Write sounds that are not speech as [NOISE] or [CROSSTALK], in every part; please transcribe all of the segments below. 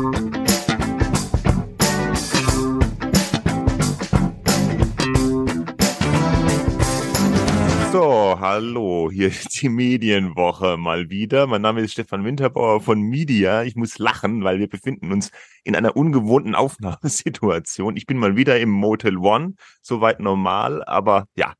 So, hallo, hier ist die Medienwoche mal wieder. Mein Name ist Stefan Winterbauer von Media. Ich muss lachen, weil wir befinden uns in einer ungewohnten [LAUGHS] Aufnahmesituation. Ich bin mal wieder im Motel One, soweit normal, aber ja,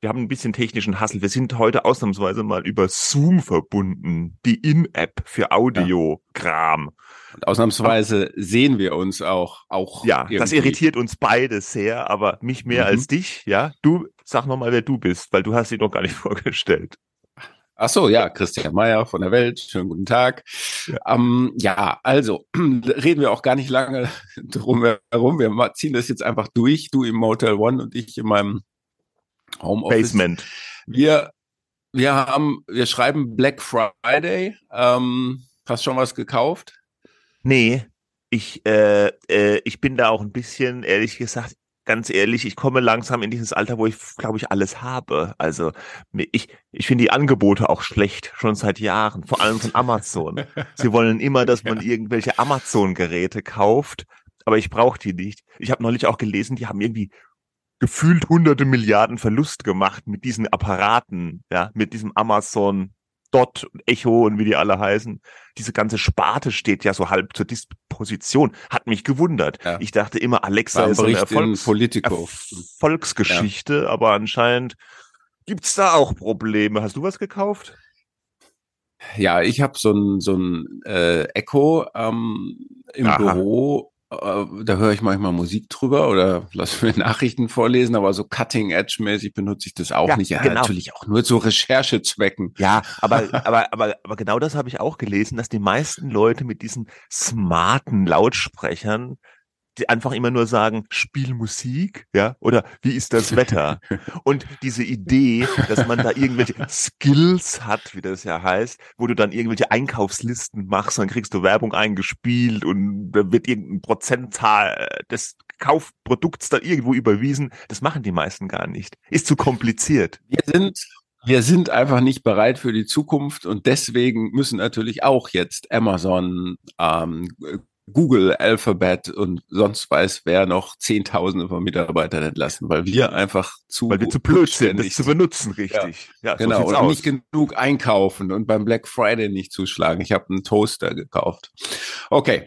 wir haben ein bisschen technischen Hassel. Wir sind heute ausnahmsweise mal über Zoom verbunden, die In-App für Audiokram. Und ausnahmsweise sehen wir uns auch. auch ja, irgendwie. das irritiert uns beide sehr, aber mich mehr mhm. als dich. Ja, du sag nochmal, wer du bist, weil du hast sie doch gar nicht [LAUGHS] vorgestellt. Ach so, ja, Christian Meyer von der Welt. Schönen guten Tag. Ja, ähm, ja also [CLEARS THROAT] reden wir auch gar nicht lange [LAUGHS] drum herum. Wir ziehen das jetzt einfach durch. Du im Motel One und ich in meinem Homeoffice. Basement. Wir, wir haben, wir schreiben Black Friday. Ähm, hast schon was gekauft? Nee, ich, äh, äh, ich bin da auch ein bisschen, ehrlich gesagt, ganz ehrlich, ich komme langsam in dieses Alter, wo ich, glaube ich, alles habe. Also ich, ich finde die Angebote auch schlecht, schon seit Jahren, vor allem von Amazon. Sie wollen immer, [LAUGHS] dass man ja. irgendwelche Amazon-Geräte kauft, aber ich brauche die nicht. Ich habe neulich auch gelesen, die haben irgendwie gefühlt hunderte Milliarden Verlust gemacht mit diesen Apparaten, ja, mit diesem Amazon Dot und Echo und wie die alle heißen. Diese ganze Sparte steht ja so halb zur Disposition. Hat mich gewundert. Ja. Ich dachte immer, Alexa ist eine Erfolgs Erfolgsgeschichte, ja. aber anscheinend gibt's da auch Probleme. Hast du was gekauft? Ja, ich habe so ein so ein äh, Echo ähm, im Aha. Büro da höre ich manchmal Musik drüber oder lasse mir [LAUGHS] Nachrichten vorlesen, aber so Cutting-Edge-mäßig benutze ich das auch ja, nicht. Ja, genau. natürlich auch nur zu Recherchezwecken. Ja, [LAUGHS] aber, aber, aber, aber genau das habe ich auch gelesen, dass die meisten Leute mit diesen smarten Lautsprechern die einfach immer nur sagen, spiel Musik, ja, oder wie ist das Wetter? [LAUGHS] Und diese Idee, dass man da irgendwelche Skills hat, wie das ja heißt, wo du dann irgendwelche Einkaufslisten machst, dann kriegst du Werbung eingespielt und da wird irgendein Prozentzahl des Kaufprodukts dann irgendwo überwiesen. Das machen die meisten gar nicht. Ist zu kompliziert. Wir sind wir sind einfach nicht bereit für die Zukunft und deswegen müssen natürlich auch jetzt Amazon, ähm, Google, Alphabet und sonst weiß wer noch Zehntausende von Mitarbeitern entlassen, weil wir einfach zu weil wir zu blöd sind, das zu benutzen, richtig. Ja, ja genau. So und nicht genug einkaufen und beim Black Friday nicht zuschlagen. Ich habe einen Toaster gekauft. Okay,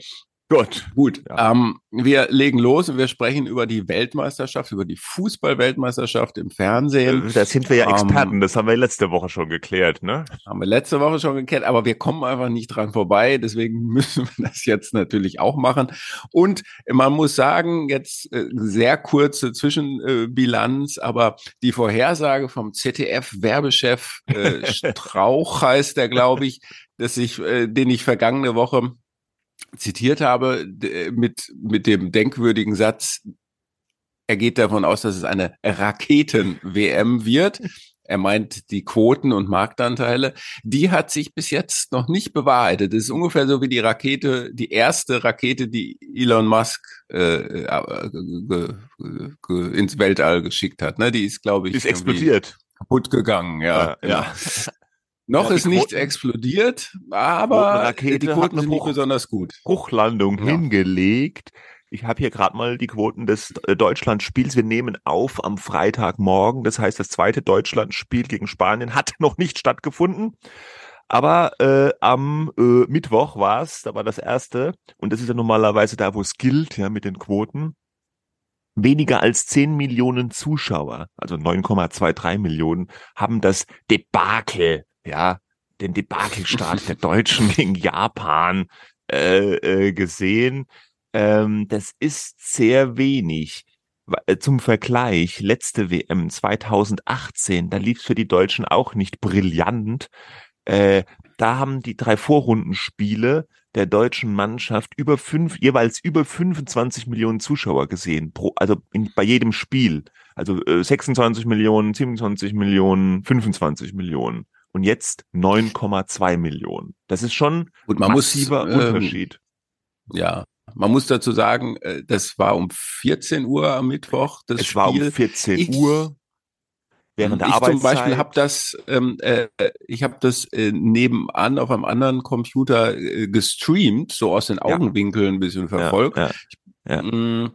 Gut, gut. Ja. Ähm, wir legen los und wir sprechen über die Weltmeisterschaft, über die Fußball-Weltmeisterschaft im Fernsehen. Äh, da sind wir ja Experten, ähm, das haben wir letzte Woche schon geklärt, ne? Haben wir letzte Woche schon geklärt, aber wir kommen einfach nicht dran vorbei, deswegen [LAUGHS] müssen wir das jetzt natürlich auch machen. Und man muss sagen, jetzt äh, sehr kurze Zwischenbilanz, aber die Vorhersage vom ZDF-Werbechef äh, [LAUGHS] Strauch heißt der, glaube ich, dass ich, äh, den ich vergangene Woche zitiert habe mit, mit dem denkwürdigen Satz, er geht davon aus, dass es eine Raketen-WM wird. [LAUGHS] Er meint die Quoten und Marktanteile. Die hat sich bis jetzt noch nicht bewahrheitet. Das ist ungefähr so wie die Rakete, die erste Rakete, die Elon Musk äh, äh, ins Weltall geschickt hat. Ne? Die ist, glaube ich, die ist explodiert. Kaputt gegangen, ja. ja. ja. Noch ja, ist nicht explodiert, aber die Quoten sind nicht besonders gut. Bruchlandung ja. hingelegt. Ich habe hier gerade mal die Quoten des äh, Deutschlandspiels. Wir nehmen auf am Freitagmorgen. Das heißt, das zweite Deutschlandspiel gegen Spanien hat [LAUGHS] noch nicht stattgefunden. Aber äh, am äh, Mittwoch war es, da war das erste, und das ist ja normalerweise da, wo es gilt, ja, mit den Quoten. Weniger als 10 Millionen Zuschauer, also 9,23 Millionen, haben das Debakel ja, den Debakelstart der Deutschen gegen Japan äh, äh, gesehen. Ähm, das ist sehr wenig. Äh, zum Vergleich, letzte WM 2018, da lief es für die Deutschen auch nicht brillant. Äh, da haben die drei Vorrundenspiele der deutschen Mannschaft über fünf, jeweils über 25 Millionen Zuschauer gesehen, pro, also in, bei jedem Spiel. Also äh, 26 Millionen, 27 Millionen, 25 Millionen und jetzt 9,2 Millionen. Das ist schon ein massiver muss, ähm, Unterschied. ja, man muss dazu sagen, äh, das war um 14 Uhr am Mittwoch. Das es Spiel. war um 14 ich, Uhr. während der ich Arbeitszeit. Ich zum Beispiel habe das, ähm, äh, ich habe das äh, nebenan auf einem anderen Computer äh, gestreamt, so aus den Augenwinkeln ein bisschen verfolgt. Ja, ja, ja.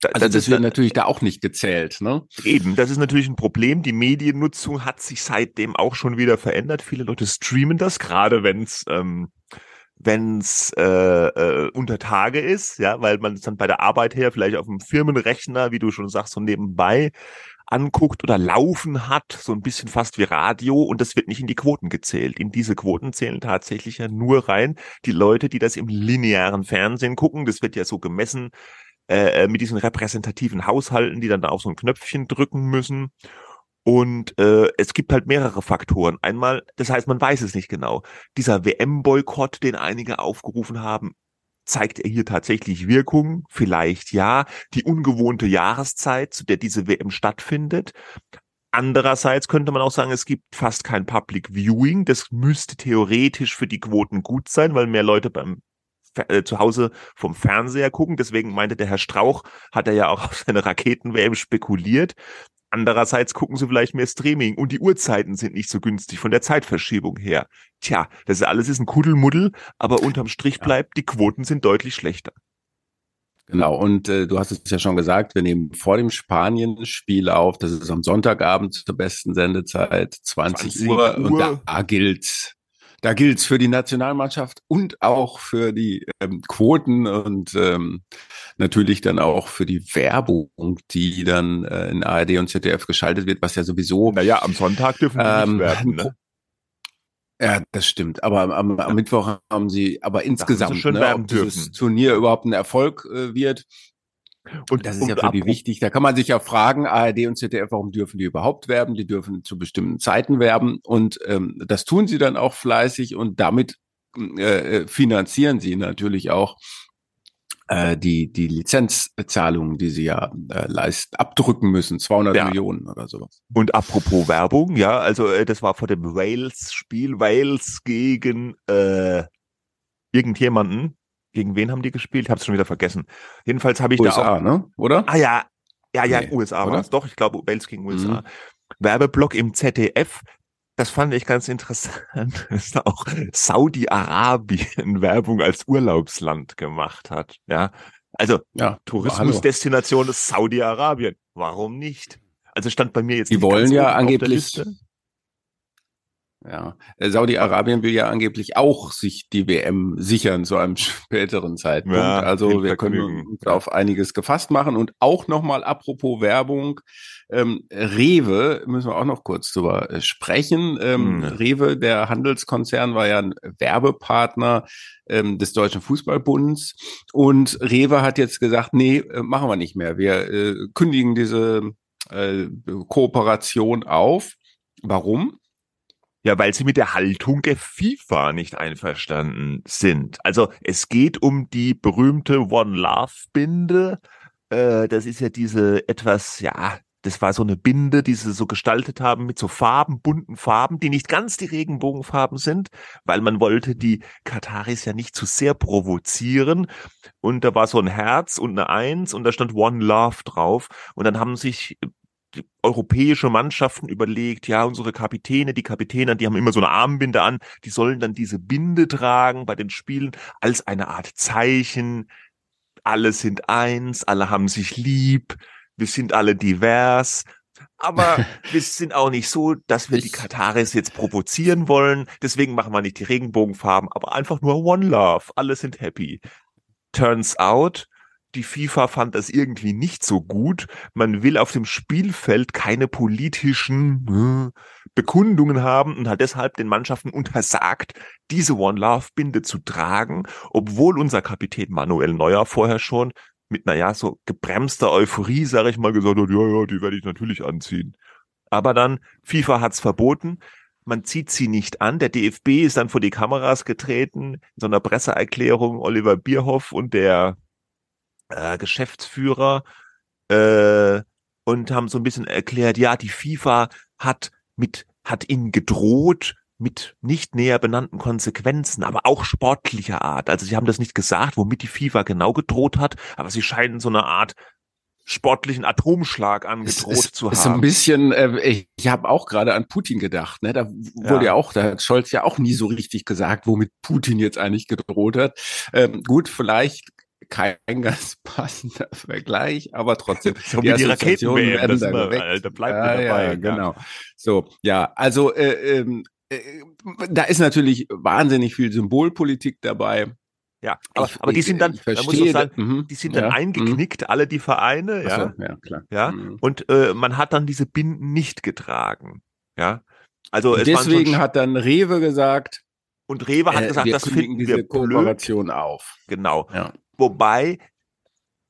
Da, also das, das wird natürlich da auch nicht gezählt, ne? Eben, das ist natürlich ein Problem. Die Mediennutzung hat sich seitdem auch schon wieder verändert. Viele Leute streamen das, gerade wenn es ähm, wenn's äh, äh, unter Tage ist, ja, weil man es dann bei der Arbeit her vielleicht auf dem Firmenrechner, wie du schon sagst, so nebenbei anguckt oder laufen hat, so ein bisschen fast wie Radio und das wird nicht in die Quoten gezählt. In diese Quoten zählen tatsächlich ja nur rein die Leute, die das im linearen Fernsehen gucken. Das wird ja so gemessen äh, äh mit diesen repräsentativen Haushalten, die dann da auf so ein Knöpfchen drücken müssen. Und äh, es gibt halt mehrere Faktoren. Einmal, das heißt, man weiß es nicht genau. Dieser WM-Boykott, den einige aufgerufen haben, zeigt er hier tatsächlich Wirkung? Vielleicht ja. Die ungewohnte Jahreszeit, zu der diese WM stattfindet. Andererseits könnte man auch sagen, es gibt fast kein Public Viewing. Das müsste theoretisch für die Quoten gut sein, weil mehr Leute beim äh, zu Hause vom Fernseher gucken. Deswegen meinte der Herr Strauch, hat er ja auch [LAUGHS] auf seine Raketen-WM spekuliert. Andererseits gucken sie vielleicht mehr Streaming und die Uhrzeiten sind nicht so günstig von der Zeitverschiebung her. Tja, das alles ist ein Kuddelmuddel, aber unterm Strich bleibt, die Quoten sind deutlich schlechter. Genau, und äh, du hast es ja schon gesagt, wir nehmen vor dem Spanien-Spiel auf, das ist am Sonntagabend zur besten Sendezeit, 20, 20 Uhr, Uhr, und da gilt da gilt's für die Nationalmannschaft und auch für die ähm, Quoten und ähm, natürlich dann auch für die Werbung, die dann äh, in ARD und ZDF geschaltet wird, was ja sowieso. Naja, am Sonntag dürfen wir ähm, nicht werben, ne? [LAUGHS] Ja, das stimmt. Aber am, am Mittwoch haben sie, aber insgesamt, ne, ob dieses Turnier überhaupt ein Erfolg äh, wird, und das ist und ja für die wichtig. Da kann man sich ja fragen, ARD und ZDF, warum dürfen die überhaupt werben? Die dürfen zu bestimmten Zeiten werben. Und ähm, das tun sie dann auch fleißig und damit äh, äh finanzieren sie natürlich auch äh, die, die Lizenzzahlungen, die sie ja äh, leist, abdrücken müssen, 200 ja. Millionen oder sowas. Und apropos Werbung, ja, also äh, das war vor dem Wales-Spiel, Wales gegen äh, irgendjemanden, gegen wen haben die gespielt? Ich habe es schon wieder vergessen. Jedenfalls habe ich USA, da auch. ne? Oder? Ah ja, ja, ja, nee, USA war es doch. Ich glaube, Wales gegen USA. Mhm. Werbeblock im ZDF. Das fand ich ganz interessant, [LAUGHS] dass da auch Saudi-Arabien [LAUGHS] Werbung als Urlaubsland gemacht hat. Ja, also ja, Tourismusdestination ist Saudi-Arabien. Warum nicht? Also stand bei mir jetzt. Die wollen ja angeblich. Ja, äh, Saudi-Arabien will ja angeblich auch sich die WM sichern zu einem [LAUGHS] späteren Zeitpunkt. Ja, also wir können uns auf einiges gefasst machen. Und auch nochmal apropos Werbung, ähm, Rewe, müssen wir auch noch kurz drüber äh, sprechen. Ähm, mhm. Rewe, der Handelskonzern, war ja ein Werbepartner ähm, des Deutschen Fußballbunds. Und Rewe hat jetzt gesagt, nee, äh, machen wir nicht mehr. Wir äh, kündigen diese äh, Kooperation auf. Warum? Ja, weil sie mit der Haltung der FIFA nicht einverstanden sind. Also es geht um die berühmte One Love Binde. Äh, das ist ja diese etwas, ja, das war so eine Binde, die sie so gestaltet haben mit so Farben, bunten Farben, die nicht ganz die Regenbogenfarben sind, weil man wollte die Kataris ja nicht zu sehr provozieren. Und da war so ein Herz und eine Eins und da stand One Love drauf. Und dann haben sich europäische Mannschaften überlegt, ja, unsere Kapitäne, die Kapitäne, die haben immer so eine Armbinde an, die sollen dann diese Binde tragen bei den Spielen als eine Art Zeichen. Alle sind eins, alle haben sich lieb, wir sind alle divers. Aber [LAUGHS] wir sind auch nicht so, dass wir die Kataris jetzt provozieren wollen. Deswegen machen wir nicht die Regenbogenfarben, aber einfach nur One Love. Alle sind happy. Turns out, die FIFA fand das irgendwie nicht so gut. Man will auf dem Spielfeld keine politischen äh, Bekundungen haben und hat deshalb den Mannschaften untersagt, diese One Love Binde zu tragen, obwohl unser Kapitän Manuel Neuer vorher schon mit, naja, so gebremster Euphorie, sage ich mal, gesagt hat, ja, ja, die werde ich natürlich anziehen. Aber dann, FIFA hat's verboten, man zieht sie nicht an. Der DFB ist dann vor die Kameras getreten, in so einer Presseerklärung, Oliver Bierhoff und der äh, Geschäftsführer äh, und haben so ein bisschen erklärt, ja, die FIFA hat mit, hat ihnen gedroht mit nicht näher benannten Konsequenzen, aber auch sportlicher Art. Also sie haben das nicht gesagt, womit die FIFA genau gedroht hat, aber sie scheinen so eine Art sportlichen Atomschlag angedroht ist, zu haben. Ist so ein bisschen, äh, ich, ich habe auch gerade an Putin gedacht. Ne? Da wurde ja. ja. auch, da hat Scholz ja auch nie so richtig gesagt, womit Putin jetzt eigentlich gedroht hat. Ähm, gut, vielleicht kein [LAUGHS] ganz passender Vergleich, aber trotzdem. [LAUGHS] so die wie die Raketen werden da, immer, Alter, bleibt ja, dabei. Ja, genau. So, ja, also äh, ähm, äh, da ist natürlich wahnsinnig viel Symbolpolitik dabei. Ja, aber, ich, aber die sind dann, da muss ich sagen, mhm, die sind dann ja, eingeknickt, mh. alle die Vereine, ja. So, ja, klar. Ja, mhm. und äh, man hat dann diese Binden nicht getragen. Ja. Also es deswegen hat dann Rewe gesagt. Und Rewe hat äh, gesagt, das finden wir Kooperation blöd. auf. Genau. Ja. Wobei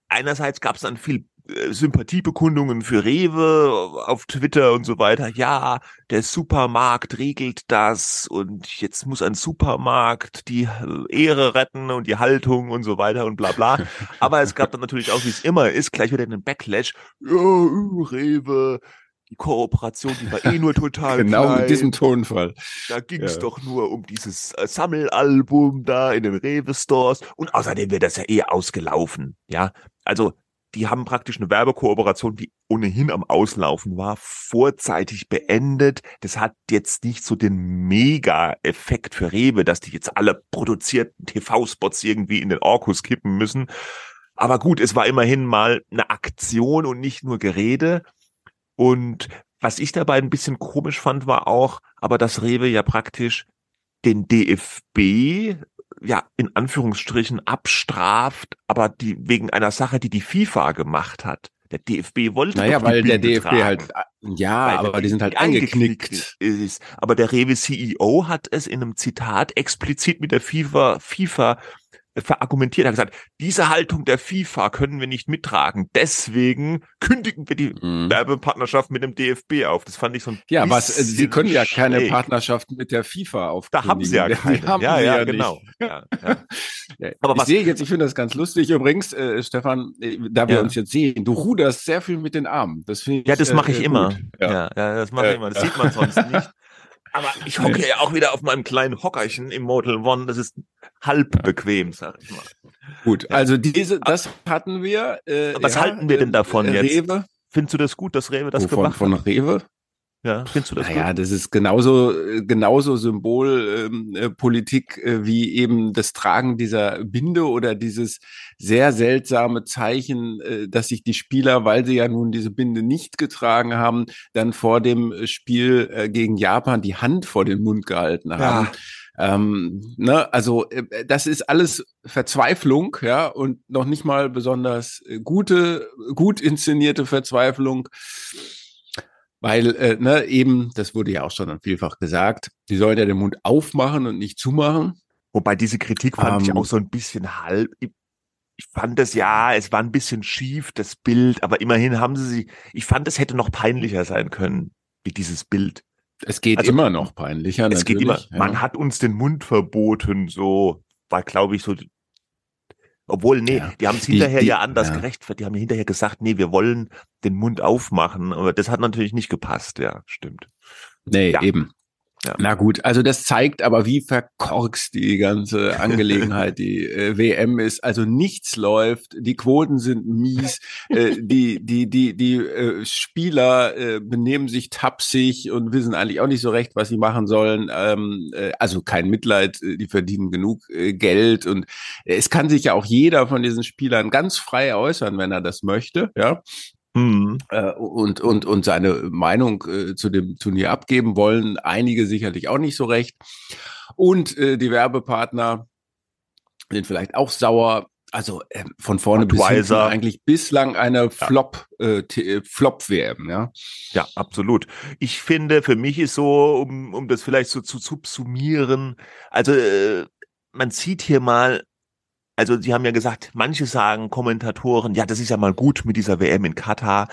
einerseits gab es dann viel äh, Sympathiebekundungen für Rewe auf Twitter und so weiter. Ja, der Supermarkt regelt das und jetzt muss ein Supermarkt die Ehre retten und die Haltung und so weiter und bla bla. [LAUGHS] Aber es gab dann natürlich auch, wie es immer ist, gleich wieder einen Backlash. Ja, Rewe, die Kooperation, die war eh nur [LAUGHS] total Genau klein. in diesem Tonfall. Da ging es ja. doch nur um dieses äh, Sammelalbum da in den Rewe-Stores und außerdem wird das ja eh ausgelaufen. Ja, also die haben praktisch eine Werbekooperation, die ohnehin am Auslaufen war, vorzeitig beendet. Das hat jetzt nicht so den Mega-Effekt für Rewe, dass die jetzt alle produzierten TV-Spots irgendwie in den Orkus kippen müssen. Aber gut, es war immerhin mal eine Aktion und nicht nur Gerede. Und was ich dabei ein bisschen komisch fand, war auch, aber dass Rewe ja praktisch den DFB ja in Anführungsstrichen abstraft, aber die wegen einer Sache, die die FIFA gemacht hat. Der DFB wollte Naja, weil der DFB tragen, halt ja, aber die sind halt angeknickt. Ist. Aber der Rewe CEO hat es in einem Zitat explizit mit der FIFA FIFA verargumentiert, hat gesagt, diese Haltung der FIFA können wir nicht mittragen. Deswegen kündigen wir die mhm. Werbepartnerschaft mit dem DFB auf. Das fand ich so ein Ja, was, äh, sie können ja keine Partnerschaft mit der FIFA auf. Da haben sie ja keine. Haben ja, ja, ja, genau. Ja, [LAUGHS] ja. Aber ich was, sehe jetzt, ich finde das ganz lustig übrigens, äh, Stefan, äh, da wir uns jetzt sehen, du ruderst sehr viel mit den Armen. Das ich, ja, das mache ich äh, immer. Ja, das mache ich immer. Das sieht man [LAUGHS] sonst nicht. Aber ich hocke ja auch wieder auf meinem kleinen Hockerchen im Model One. Das ist halb bequem, sag ich mal. Gut, also diese, das hatten wir. Äh, Was ja, halten wir denn davon äh, jetzt? Rewe. Findest du das gut, dass Rewe das Wovon, gemacht hat? Von Rewe? Ja, findest du das naja, gut? das ist genauso, genauso Symbolpolitik ähm, äh, wie eben das Tragen dieser Binde oder dieses sehr seltsame Zeichen, äh, dass sich die Spieler, weil sie ja nun diese Binde nicht getragen haben, dann vor dem Spiel äh, gegen Japan die Hand vor den Mund gehalten haben. Ja. Ähm, ne, also äh, das ist alles Verzweiflung, ja, und noch nicht mal besonders äh, gute, gut inszenierte Verzweiflung. Weil, äh, ne, eben, das wurde ja auch schon vielfach gesagt, die sollen ja den Mund aufmachen und nicht zumachen. Wobei diese Kritik fand um, ich ähm. auch so ein bisschen halb. Ich fand es ja, es war ein bisschen schief, das Bild, aber immerhin haben sie sich, ich fand, es hätte noch peinlicher sein können, wie dieses Bild. Es geht also, immer noch peinlicher. Es geht immer, ja. man hat uns den Mund verboten, so, war glaube ich so obwohl, nee, ja. die haben es hinterher die, ja anders ja. gerechtfertigt. Die haben hinterher gesagt, nee, wir wollen den Mund aufmachen. Aber das hat natürlich nicht gepasst, ja, stimmt. Nee, ja. eben. Ja. Na gut, also das zeigt aber, wie verkorkst die ganze [LAUGHS] Angelegenheit die äh, WM ist. Also nichts läuft, die Quoten sind mies, [LAUGHS] äh, die die die die äh, Spieler äh, benehmen sich tapsig und wissen eigentlich auch nicht so recht, was sie machen sollen. Ähm, äh, also kein Mitleid, äh, die verdienen genug äh, Geld und äh, es kann sich ja auch jeder von diesen Spielern ganz frei äußern, wenn er das möchte. Ja, Mhm. Äh, und, und, und seine Meinung äh, zu dem Turnier abgeben wollen. Einige sicherlich auch nicht so recht. Und äh, die Werbepartner sind vielleicht auch sauer. Also äh, von vorne bis hinten eigentlich bislang eine Flop, ja. äh, Flop WM, ja. Ja, absolut. Ich finde, für mich ist so, um, um das vielleicht so zu subsumieren, also äh, man sieht hier mal also Sie haben ja gesagt, manche sagen Kommentatoren, ja, das ist ja mal gut mit dieser WM in Katar.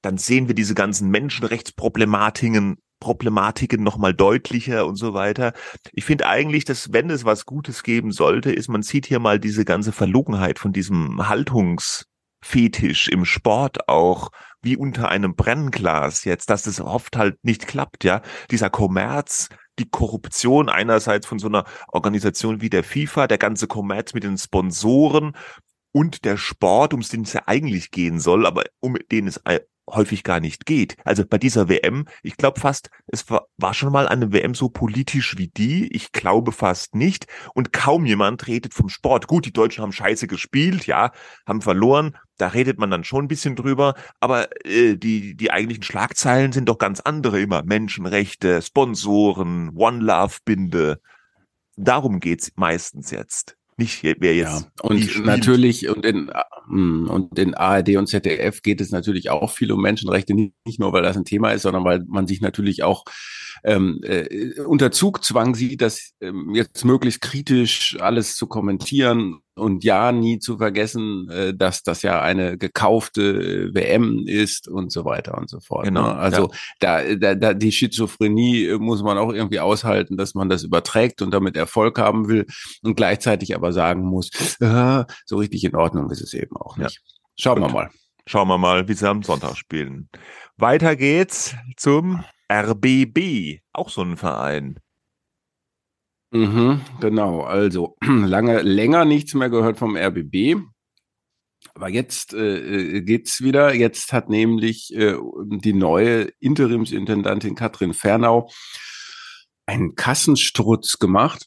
Dann sehen wir diese ganzen Menschenrechtsproblematiken Problematiken noch mal deutlicher und so weiter. Ich finde eigentlich, dass wenn es was Gutes geben sollte, ist, man sieht hier mal diese ganze Verlogenheit von diesem Haltungsfetisch im Sport auch, wie unter einem Brennglas jetzt, dass das oft halt nicht klappt, ja. Dieser Kommerz, die Korruption einerseits von so einer Organisation wie der FIFA, der ganze Kommerz mit den Sponsoren und der Sport, um den es ja eigentlich gehen soll, aber um den es häufig gar nicht geht. Also bei dieser WM, ich glaube fast, es war, war schon mal eine WM so politisch wie die. Ich glaube fast nicht. Und kaum jemand redet vom Sport. Gut, die Deutschen haben scheiße gespielt, ja, haben verloren. Da redet man dann schon ein bisschen drüber. Aber äh, die, die eigentlichen Schlagzeilen sind doch ganz andere immer. Menschenrechte, Sponsoren, One Love Binde. Darum geht's meistens jetzt. Nicht, wer jetzt. Ja, und natürlich, und in, hm, und in ARD und ZDF geht es natürlich auch viel um Menschenrechte, nicht, nicht nur, weil das ein Thema ist, sondern weil man sich natürlich auch ähm, äh, unter Zugzwang sieht, das ähm, jetzt möglichst kritisch alles zu kommentieren und ja, nie zu vergessen, äh, dass das ja eine gekaufte äh, WM ist und so weiter und so fort. Genau. Ne? Also ja. da, da, da die Schizophrenie äh, muss man auch irgendwie aushalten, dass man das überträgt und damit Erfolg haben will und gleichzeitig aber sagen muss, äh, so richtig in Ordnung ist es eben auch nicht. Ja. Schauen Gut. wir mal. Schauen wir mal, wie sie am Sonntag spielen. Weiter geht's zum RBB, auch so ein Verein. Mhm, genau, also [CLEARS THROAT] lange, länger nichts mehr gehört vom RBB. Aber jetzt äh, äh, geht's wieder. Jetzt hat nämlich äh, die neue Interimsintendantin Katrin Fernau einen Kassenstrutz gemacht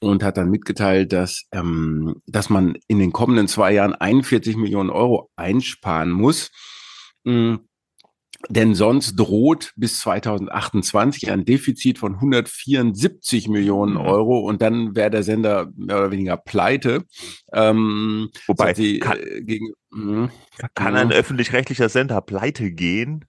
und hat dann mitgeteilt, dass, ähm, dass man in den kommenden zwei Jahren 41 Millionen Euro einsparen muss. Mhm denn sonst droht bis 2028 ein Defizit von 174 Millionen mhm. Euro und dann wäre der Sender mehr oder weniger pleite. Ähm, Wobei, sie, kann, äh, gegen, mh, kann ein öffentlich-rechtlicher Sender pleite gehen?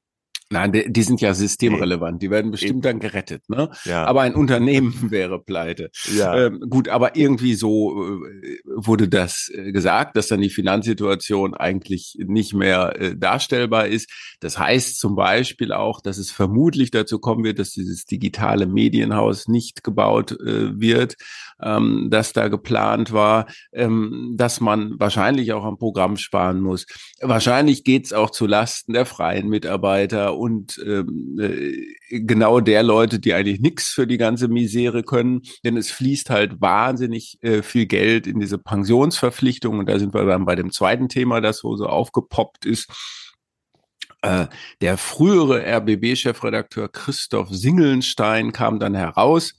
Nein, die, die sind ja systemrelevant. Die werden bestimmt dann gerettet. Ne? Ja. Aber ein [LAUGHS] Unternehmen wäre pleite. Ja. Ähm, gut, aber irgendwie so äh, wurde das äh, gesagt, dass dann die Finanzsituation eigentlich nicht mehr äh, darstellbar ist. Das heißt zum Beispiel auch, dass es vermutlich dazu kommen wird, dass dieses digitale Medienhaus nicht gebaut äh, wird, ähm, das da geplant war, ähm, dass man wahrscheinlich auch am Programm sparen muss. Wahrscheinlich geht es auch zu Lasten der freien Mitarbeiter und ähm, äh, genau der Leute, die eigentlich nichts für die ganze Misere können, denn es fließt halt wahnsinnig äh, viel Geld in diese Pensionsverpflichtungen und da sind wir dann bei dem zweiten Thema, das so, so aufgepoppt ist. Äh, der frühere RBB-Chefredakteur Christoph Singelnstein kam dann heraus,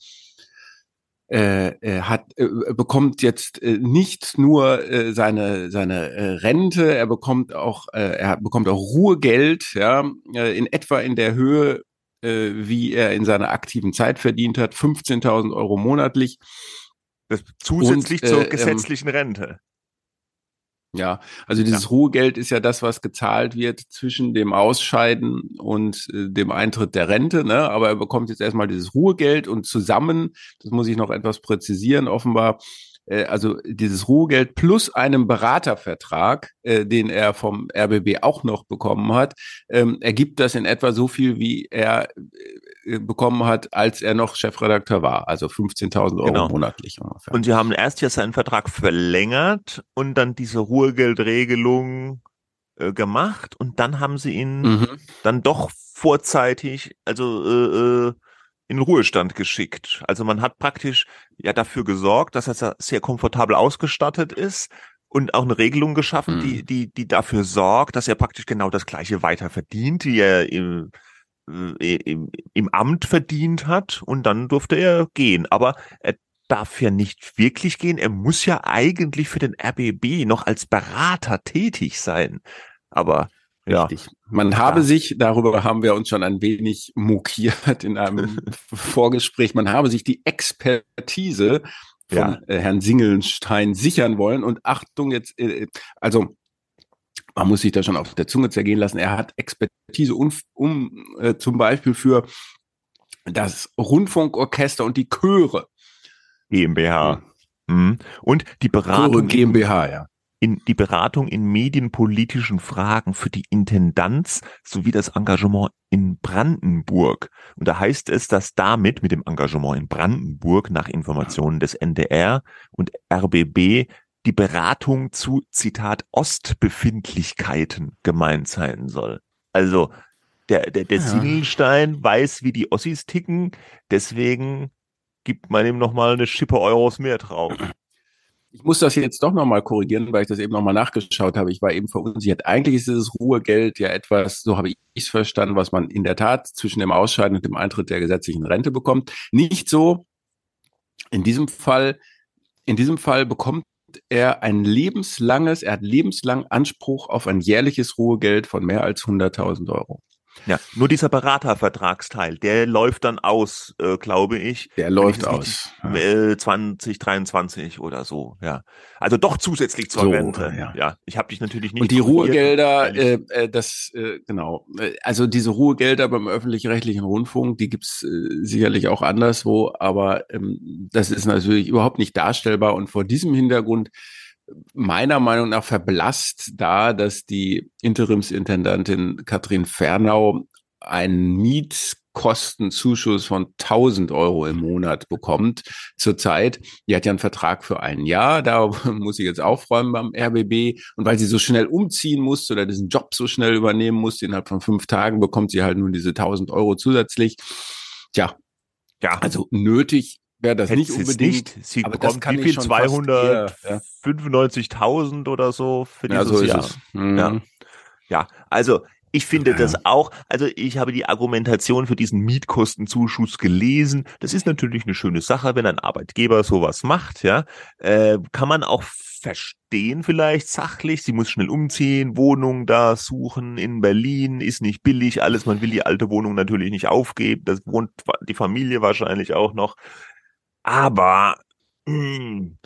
äh, äh, hat äh, bekommt jetzt äh, nicht nur äh, seine seine äh, Rente, er bekommt auch äh, er bekommt auch Ruhegeld, ja, äh, in etwa in der Höhe, äh, wie er in seiner aktiven Zeit verdient hat, 15.000 Euro monatlich. Das zusätzlich Und, zur äh, ähm, gesetzlichen Rente. Ja, also dieses ja. Ruhegeld ist ja das, was gezahlt wird zwischen dem Ausscheiden und äh, dem Eintritt der Rente. Ne? Aber er bekommt jetzt erstmal dieses Ruhegeld und zusammen, das muss ich noch etwas präzisieren, offenbar äh, also dieses Ruhegeld plus einem Beratervertrag, äh, den er vom RBB auch noch bekommen hat, ähm, ergibt das in etwa so viel, wie er äh, bekommen hat, als er noch Chefredakteur war, also 15.000 Euro genau. monatlich ungefähr. Und Sie haben erst ja seinen Vertrag verlängert und dann diese Ruhegeldregelung äh, gemacht und dann haben Sie ihn mhm. dann doch vorzeitig, also äh, äh in Ruhestand geschickt. Also man hat praktisch ja dafür gesorgt, dass er sehr komfortabel ausgestattet ist und auch eine Regelung geschaffen, mhm. die, die, die dafür sorgt, dass er praktisch genau das gleiche weiter verdient, wie er im, äh, im, im Amt verdient hat und dann durfte er gehen. Aber er darf ja nicht wirklich gehen. Er muss ja eigentlich für den RBB noch als Berater tätig sein. Aber Richtig. Ja. Man habe ja. sich, darüber haben wir uns schon ein wenig mokiert in einem [LAUGHS] Vorgespräch, man habe sich die Expertise von ja. Äh, Herrn Singelstein sichern wollen. Und Achtung, jetzt, äh, also man muss sich da schon auf der Zunge zergehen lassen. Er hat Expertise um, um äh, zum Beispiel für das Rundfunkorchester und die Chöre. GmbH. Mhm. Und die Beratung. Chöre GmbH, ja in die Beratung in medienpolitischen Fragen für die Intendanz sowie das Engagement in Brandenburg. Und da heißt es, dass damit mit dem Engagement in Brandenburg nach Informationen des NDR und RBB die Beratung zu, Zitat, Ostbefindlichkeiten gemeint sein soll. Also der, der, der ja. Singelstein weiß, wie die Ossis ticken, deswegen gibt man ihm nochmal eine Schippe Euros mehr drauf. Ich muss das jetzt doch nochmal korrigieren, weil ich das eben nochmal nachgeschaut habe. Ich war eben verunsichert. Eigentlich ist dieses Ruhegeld ja etwas, so habe ich es verstanden, was man in der Tat zwischen dem Ausscheiden und dem Eintritt der gesetzlichen Rente bekommt. Nicht so in diesem Fall. In diesem Fall bekommt er ein lebenslanges, er hat lebenslang Anspruch auf ein jährliches Ruhegeld von mehr als 100.000 Euro. Ja, nur dieser Beratervertragsteil, der läuft dann aus, äh, glaube ich. Der läuft aus. Äh, 2023 oder so, ja. Also doch zusätzlich zur so, Rente. Ja. ja, ich habe dich natürlich nicht. Und die Ruhegelder, äh, äh, das, äh, genau. Also diese Ruhegelder beim öffentlich-rechtlichen Rundfunk, die gibt's äh, sicherlich auch anderswo, aber ähm, das ist natürlich überhaupt nicht darstellbar. Und vor diesem Hintergrund meiner Meinung nach verblasst da, dass die Interimsintendantin Katrin Fernau einen Mietkostenzuschuss von 1000 Euro im Monat bekommt zurzeit. Die hat ja einen Vertrag für ein Jahr, da [LAUGHS] muss sie jetzt aufräumen beim RBB. Und weil sie so schnell umziehen musste oder diesen Job so schnell übernehmen musste, innerhalb von fünf Tagen bekommt sie halt nur diese 1000 Euro zusätzlich. Tja, ja. also nötig wäre das nicht unbedingt. Nicht. Sie aber bekommt wie viel? 295.000 oder so für dieses ja, so Jahr. Mhm. Ja. ja, also ich finde ja. das auch, also ich habe die Argumentation für diesen Mietkostenzuschuss gelesen. Das ist natürlich eine schöne Sache, wenn ein Arbeitgeber sowas macht, ja. Äh, kann man auch verstehen vielleicht sachlich. Sie muss schnell umziehen, Wohnung da suchen in Berlin, ist nicht billig, alles. Man will die alte Wohnung natürlich nicht aufgeben. Das wohnt die Familie wahrscheinlich auch noch. Aber hm,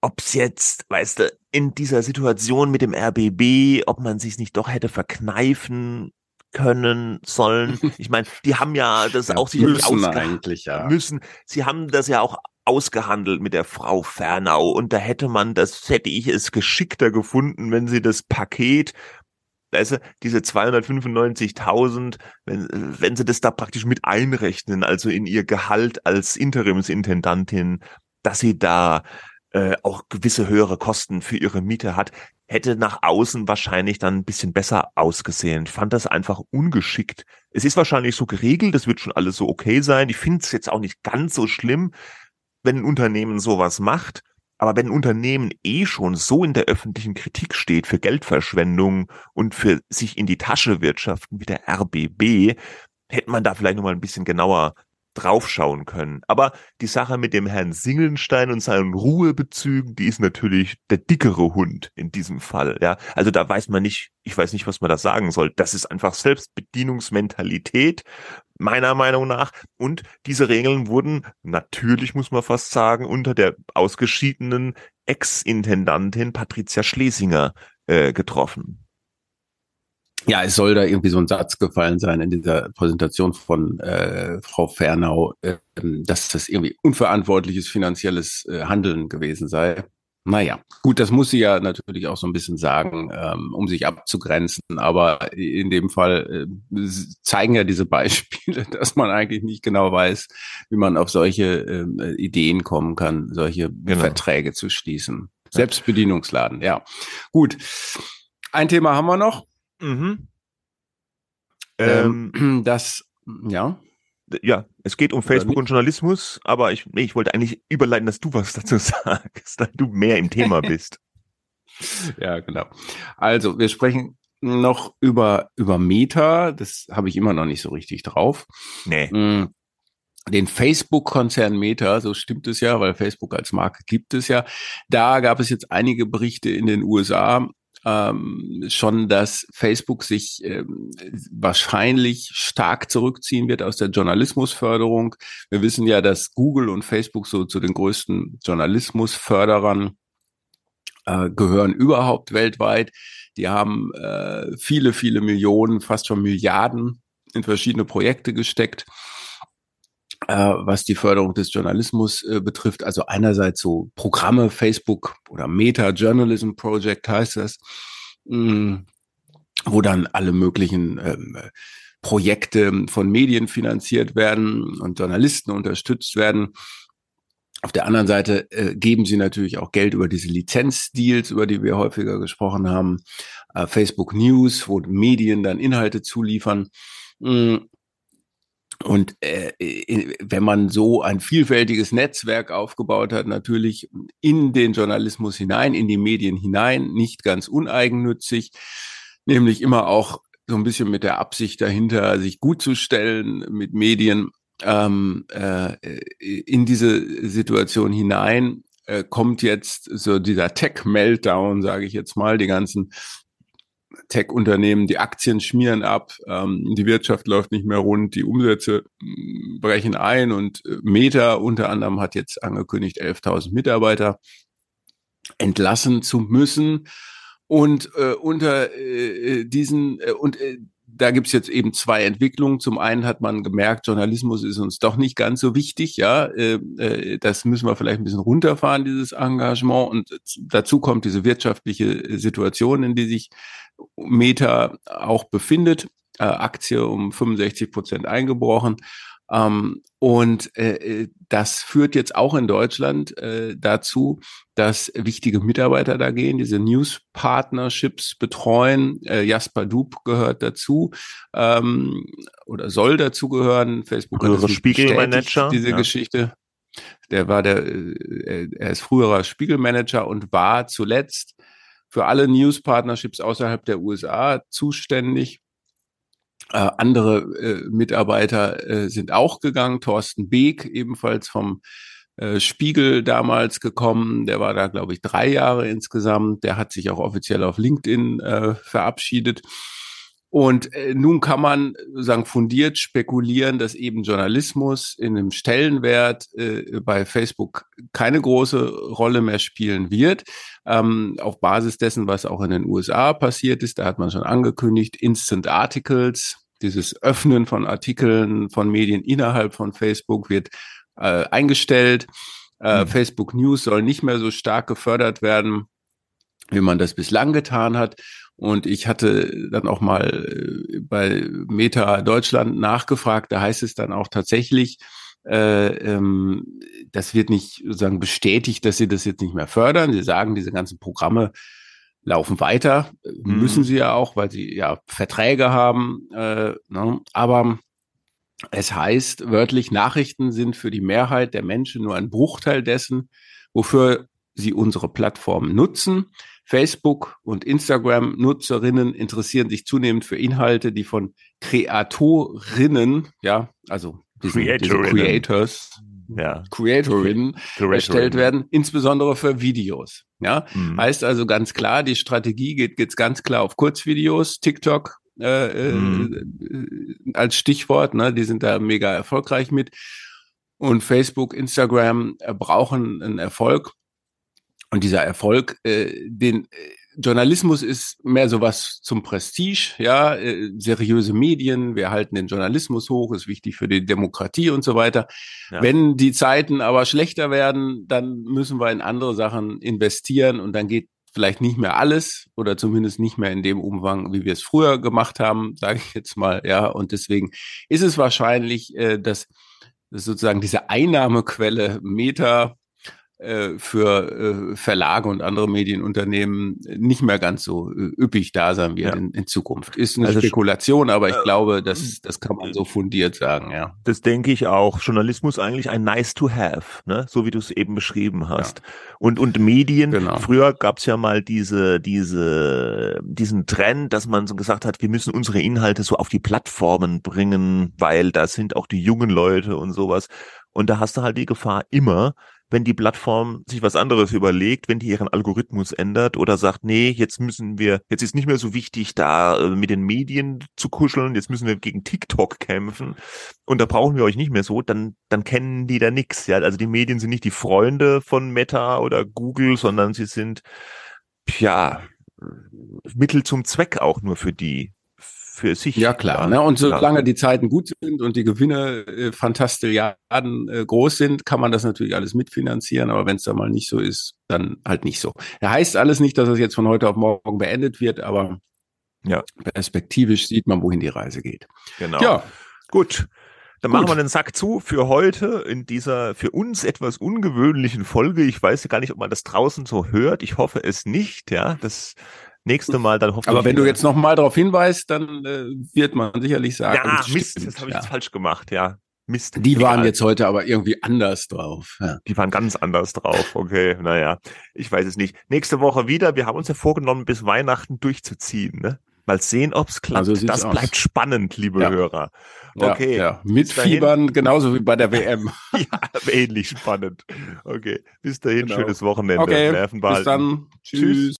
ob's jetzt, weißt du, in dieser Situation mit dem RBB, ob man sich nicht doch hätte verkneifen können sollen. [LAUGHS] Ich meine, die haben ja das ja, auch sicherlich ausgehandelt. Ja. Müssen. Sie haben das ja auch ausgehandelt mit der Frau Fernau und da hätte man, das hätte ich es geschickter gefunden, wenn sie das Paket du, diese 295.000, wenn, wenn sie das da praktisch mit einrechnen, also in ihr Gehalt als Interimsintendantin, dass sie da äh, auch gewisse höhere Kosten für ihre Miete hat, hätte nach außen wahrscheinlich dann ein bisschen besser ausgesehen. Ich fand das einfach ungeschickt. Es ist wahrscheinlich so geregelt, das wird schon alles so okay sein. Ich finde es jetzt auch nicht ganz so schlimm, wenn ein Unternehmen sowas macht. Aber wenn ein Unternehmen eh schon so in der öffentlichen Kritik steht für Geldverschwendung und für sich in die Tasche wirtschaften wie der RBB, hätte man da vielleicht nochmal ein bisschen genauer draufschauen können. Aber die Sache mit dem Herrn Singelnstein und seinen Ruhebezügen, die ist natürlich der dickere Hund in diesem Fall. Ja, also da weiß man nicht, ich weiß nicht, was man da sagen soll. Das ist einfach Selbstbedienungsmentalität meiner Meinung nach. Und diese Regeln wurden natürlich, muss man fast sagen, unter der ausgeschiedenen Ex-Intendantin Patricia Schlesinger äh, getroffen. Ja, es soll da irgendwie so ein Satz gefallen sein in dieser Präsentation von äh, Frau Fernau, äh, dass das irgendwie unverantwortliches finanzielles äh, Handeln gewesen sei. Naja, gut, das muss sie ja natürlich auch so ein bisschen sagen, ähm, um sich abzugrenzen. Aber in dem Fall äh, zeigen ja diese Beispiele, [LAUGHS] dass man eigentlich nicht genau weiß, wie man auf solche äh, Ideen kommen kann, solche genau. Verträge zu schließen. Selbstbedienungsladen, ja. Gut. Ein Thema haben wir noch. Mhm. Ähm, ähm, [CLEARS THROAT] das, ja. Ja, es geht um Facebook und Journalismus, aber ich, nee, ich wollte eigentlich überleiten, dass du was [LAUGHS] dazu sagst, dass du mehr im Thema [LAUGHS] bist. ja, genau. Also, wir sprechen noch über, über Meta. Das habe ich immer noch nicht so richtig drauf. Nee. Mm, den Facebook-Konzern Meta, so stimmt es ja, weil Facebook als Marke gibt es ja. Da gab es jetzt einige Berichte in den USA, ähm, schon, dass Facebook sich ähm, wahrscheinlich stark zurückziehen wird aus der Journalismusförderung. Wir wissen ja, dass Google und Facebook so zu den größten Journalismusförderern äh, gehören überhaupt weltweit. Die haben äh, viele, viele Millionen, fast schon Milliarden in verschiedene Projekte gesteckt was die Förderung des Journalismus äh, betrifft. Also einerseits so Programme, Facebook oder Meta Journalism Project heißt das, mh, mm, wo dann alle möglichen ähm, Projekte von Medien finanziert werden und Journalisten unterstützt werden. Auf der anderen Seite äh, geben sie natürlich auch Geld über diese Lizenzdeals, über die wir häufiger gesprochen haben. Äh, Facebook News, wo Medien dann Inhalte zuliefern. Mm, Und äh, wenn man so ein vielfältiges Netzwerk aufgebaut hat, natürlich in den Journalismus hinein, in die Medien hinein, nicht ganz uneigennützig, nämlich immer auch so ein bisschen mit der Absicht dahinter, sich gut zu stellen mit Medien ähm, äh, in diese Situation hinein, äh, kommt jetzt so dieser Tech-Meltdown, sage ich jetzt mal, die ganzen Tech-Unternehmen, die Aktien schmieren ab, ähm, die Wirtschaft läuft nicht mehr rund, die Umsätze mm, brechen ein und äh, Meta unter anderem hat jetzt angekündigt, 11.000 Mitarbeiter entlassen zu müssen. Und äh, unter äh, äh, diesen äh, und äh, da gibt's jetzt eben zwei Entwicklungen. Zum einen hat man gemerkt, Journalismus ist uns doch nicht ganz so wichtig. Ja, äh, äh, das müssen wir vielleicht ein bisschen runterfahren, dieses Engagement. Und dazu kommt diese wirtschaftliche Situation, in die sich Meta auch befindet. Äh, Aktie um 65 Prozent eingebrochen. Ähm, und äh, äh, das führt jetzt auch in Deutschland äh, dazu, dass wichtige Mitarbeiter da gehen, diese News Partnerships betreuen. Äh, Jasper Dub gehört dazu ähm, oder soll dazu gehören. Facebook hat Spiegelmanager diese ja. Geschichte. Der war der, äh, er ist früherer Spiegelmanager und war zuletzt für alle News Partnerships außerhalb der USA zuständig äh, andere äh, Mitarbeiter äh, sind auch gegangen. Thorsten Beek, ebenfalls vom äh, Spiegel damals gekommen. Der war da, glaube ich, drei Jahre insgesamt. Der hat sich auch offiziell auf LinkedIn äh, verabschiedet. Und äh, nun kann man sagen fundiert spekulieren, dass eben Journalismus in einem Stellenwert äh, bei Facebook keine große Rolle mehr spielen wird. Ähm, auf Basis dessen, was auch in den USA passiert ist, da hat man schon angekündigt, Instant Articles, dieses Öffnen von Artikeln von Medien innerhalb von Facebook wird äh, eingestellt. Äh, mhm. Facebook News soll nicht mehr so stark gefördert werden, wie man das bislang getan hat. Und ich hatte dann auch mal äh, bei Meta Deutschland nachgefragt. Da heißt es dann auch tatsächlich, äh, ähm, das wird nicht sozusagen bestätigt, dass sie das jetzt nicht mehr fördern. Sie sagen, diese ganzen Programme laufen weiter, mhm. müssen sie ja auch, weil sie ja Verträge haben. Äh, ne? Aber es heißt wörtlich, Nachrichten sind für die Mehrheit der Menschen nur ein Bruchteil dessen, wofür sie unsere Plattform nutzen. Facebook und Instagram-Nutzerinnen interessieren sich zunehmend für Inhalte, die von Kreatorinnen, ja, also diesen, diese Creators, ja. Creatorinnen erstellt werden, insbesondere für Videos. Ja, mhm. heißt also ganz klar, die Strategie geht jetzt ganz klar auf Kurzvideos, TikTok äh, äh mhm. äh, als Stichwort. Ne, die sind da mega erfolgreich mit. Und Facebook, Instagram äh, brauchen einen Erfolg. Und dieser Erfolg, äh, den äh, Journalismus ist mehr sowas zum Prestige, ja, äh, seriöse Medien, wir halten den Journalismus hoch, ist wichtig für die Demokratie und so weiter. Ja. Wenn die Zeiten aber schlechter werden, dann müssen wir in andere Sachen investieren und dann geht vielleicht nicht mehr alles oder zumindest nicht mehr in dem Umfang, wie wir es früher gemacht haben, sage ich jetzt mal, ja. Und deswegen ist es wahrscheinlich, äh, dass, dass sozusagen diese Einnahmequelle Meta für äh, Verlage und andere Medienunternehmen nicht mehr ganz so äh, üppig da sein wird ja. in, in, Zukunft. Ist eine also Spekulation, aber ich äh, glaube, das, das kann man so fundiert sagen, ja. Das denke ich auch. Journalismus eigentlich ein nice to have, ne? so wie du es eben beschrieben hast. Ja. Und, und Medien, genau. früher gab es ja mal diese, diese, diesen Trend, dass man so gesagt hat, wir müssen unsere Inhalte so auf die Plattformen bringen, weil da sind auch die jungen Leute und sowas. Und da hast du halt die Gefahr immer, wenn die Plattform sich was anderes überlegt, wenn die ihren Algorithmus ändert oder sagt, nee, jetzt müssen wir, jetzt ist nicht mehr so wichtig, da äh, mit den Medien zu kuscheln, jetzt müssen wir gegen TikTok kämpfen und da brauchen wir euch nicht mehr so, dann, dann kennen die da nix. Ja, also die Medien sind nicht die Freunde von Meta oder Google, sondern sie sind, ja, Mittel zum Zweck auch nur für die für sich. Ja, klar. Ne? Und solange ja. die Zeiten gut sind und die Gewinne äh, Fantastilliarden äh, groß sind, kann man das natürlich alles mitfinanzieren. Aber wenn es da mal nicht so ist, dann halt nicht so. Das heißt alles nicht, dass es jetzt von heute auf morgen beendet wird, aber ja. perspektivisch sieht man, wohin die Reise geht. Genau. Ja. Gut. Dann Gut. machen wir den Sack zu für heute in dieser für uns etwas ungewöhnlichen Folge. Ich weiß gar nicht, ob man das draußen so hört. Ich hoffe es nicht. Ja, das Nächste Mal dann hoffentlich. Aber wenn du jetzt nochmal darauf hinweist, dann äh, wird man sicherlich sagen. Ja, Mist, stimmt, das habe ich ja. falsch gemacht, ja. Mist. Die waren egal. jetzt heute aber irgendwie anders drauf. Ja. Die waren ganz anders drauf. Okay, naja, ich weiß es nicht. Nächste Woche wieder. Wir haben uns ja vorgenommen, bis Weihnachten durchzuziehen. Ne? Mal sehen, ob es klappt. Also das aus. bleibt spannend, liebe ja. Hörer. Okay. Ja, ja. Mit Fiebern genauso wie bei der WM. [LAUGHS] ja, ähnlich spannend. Okay. Bis dahin, genau. schönes Wochenende. Okay. Bis dann. Tschüss.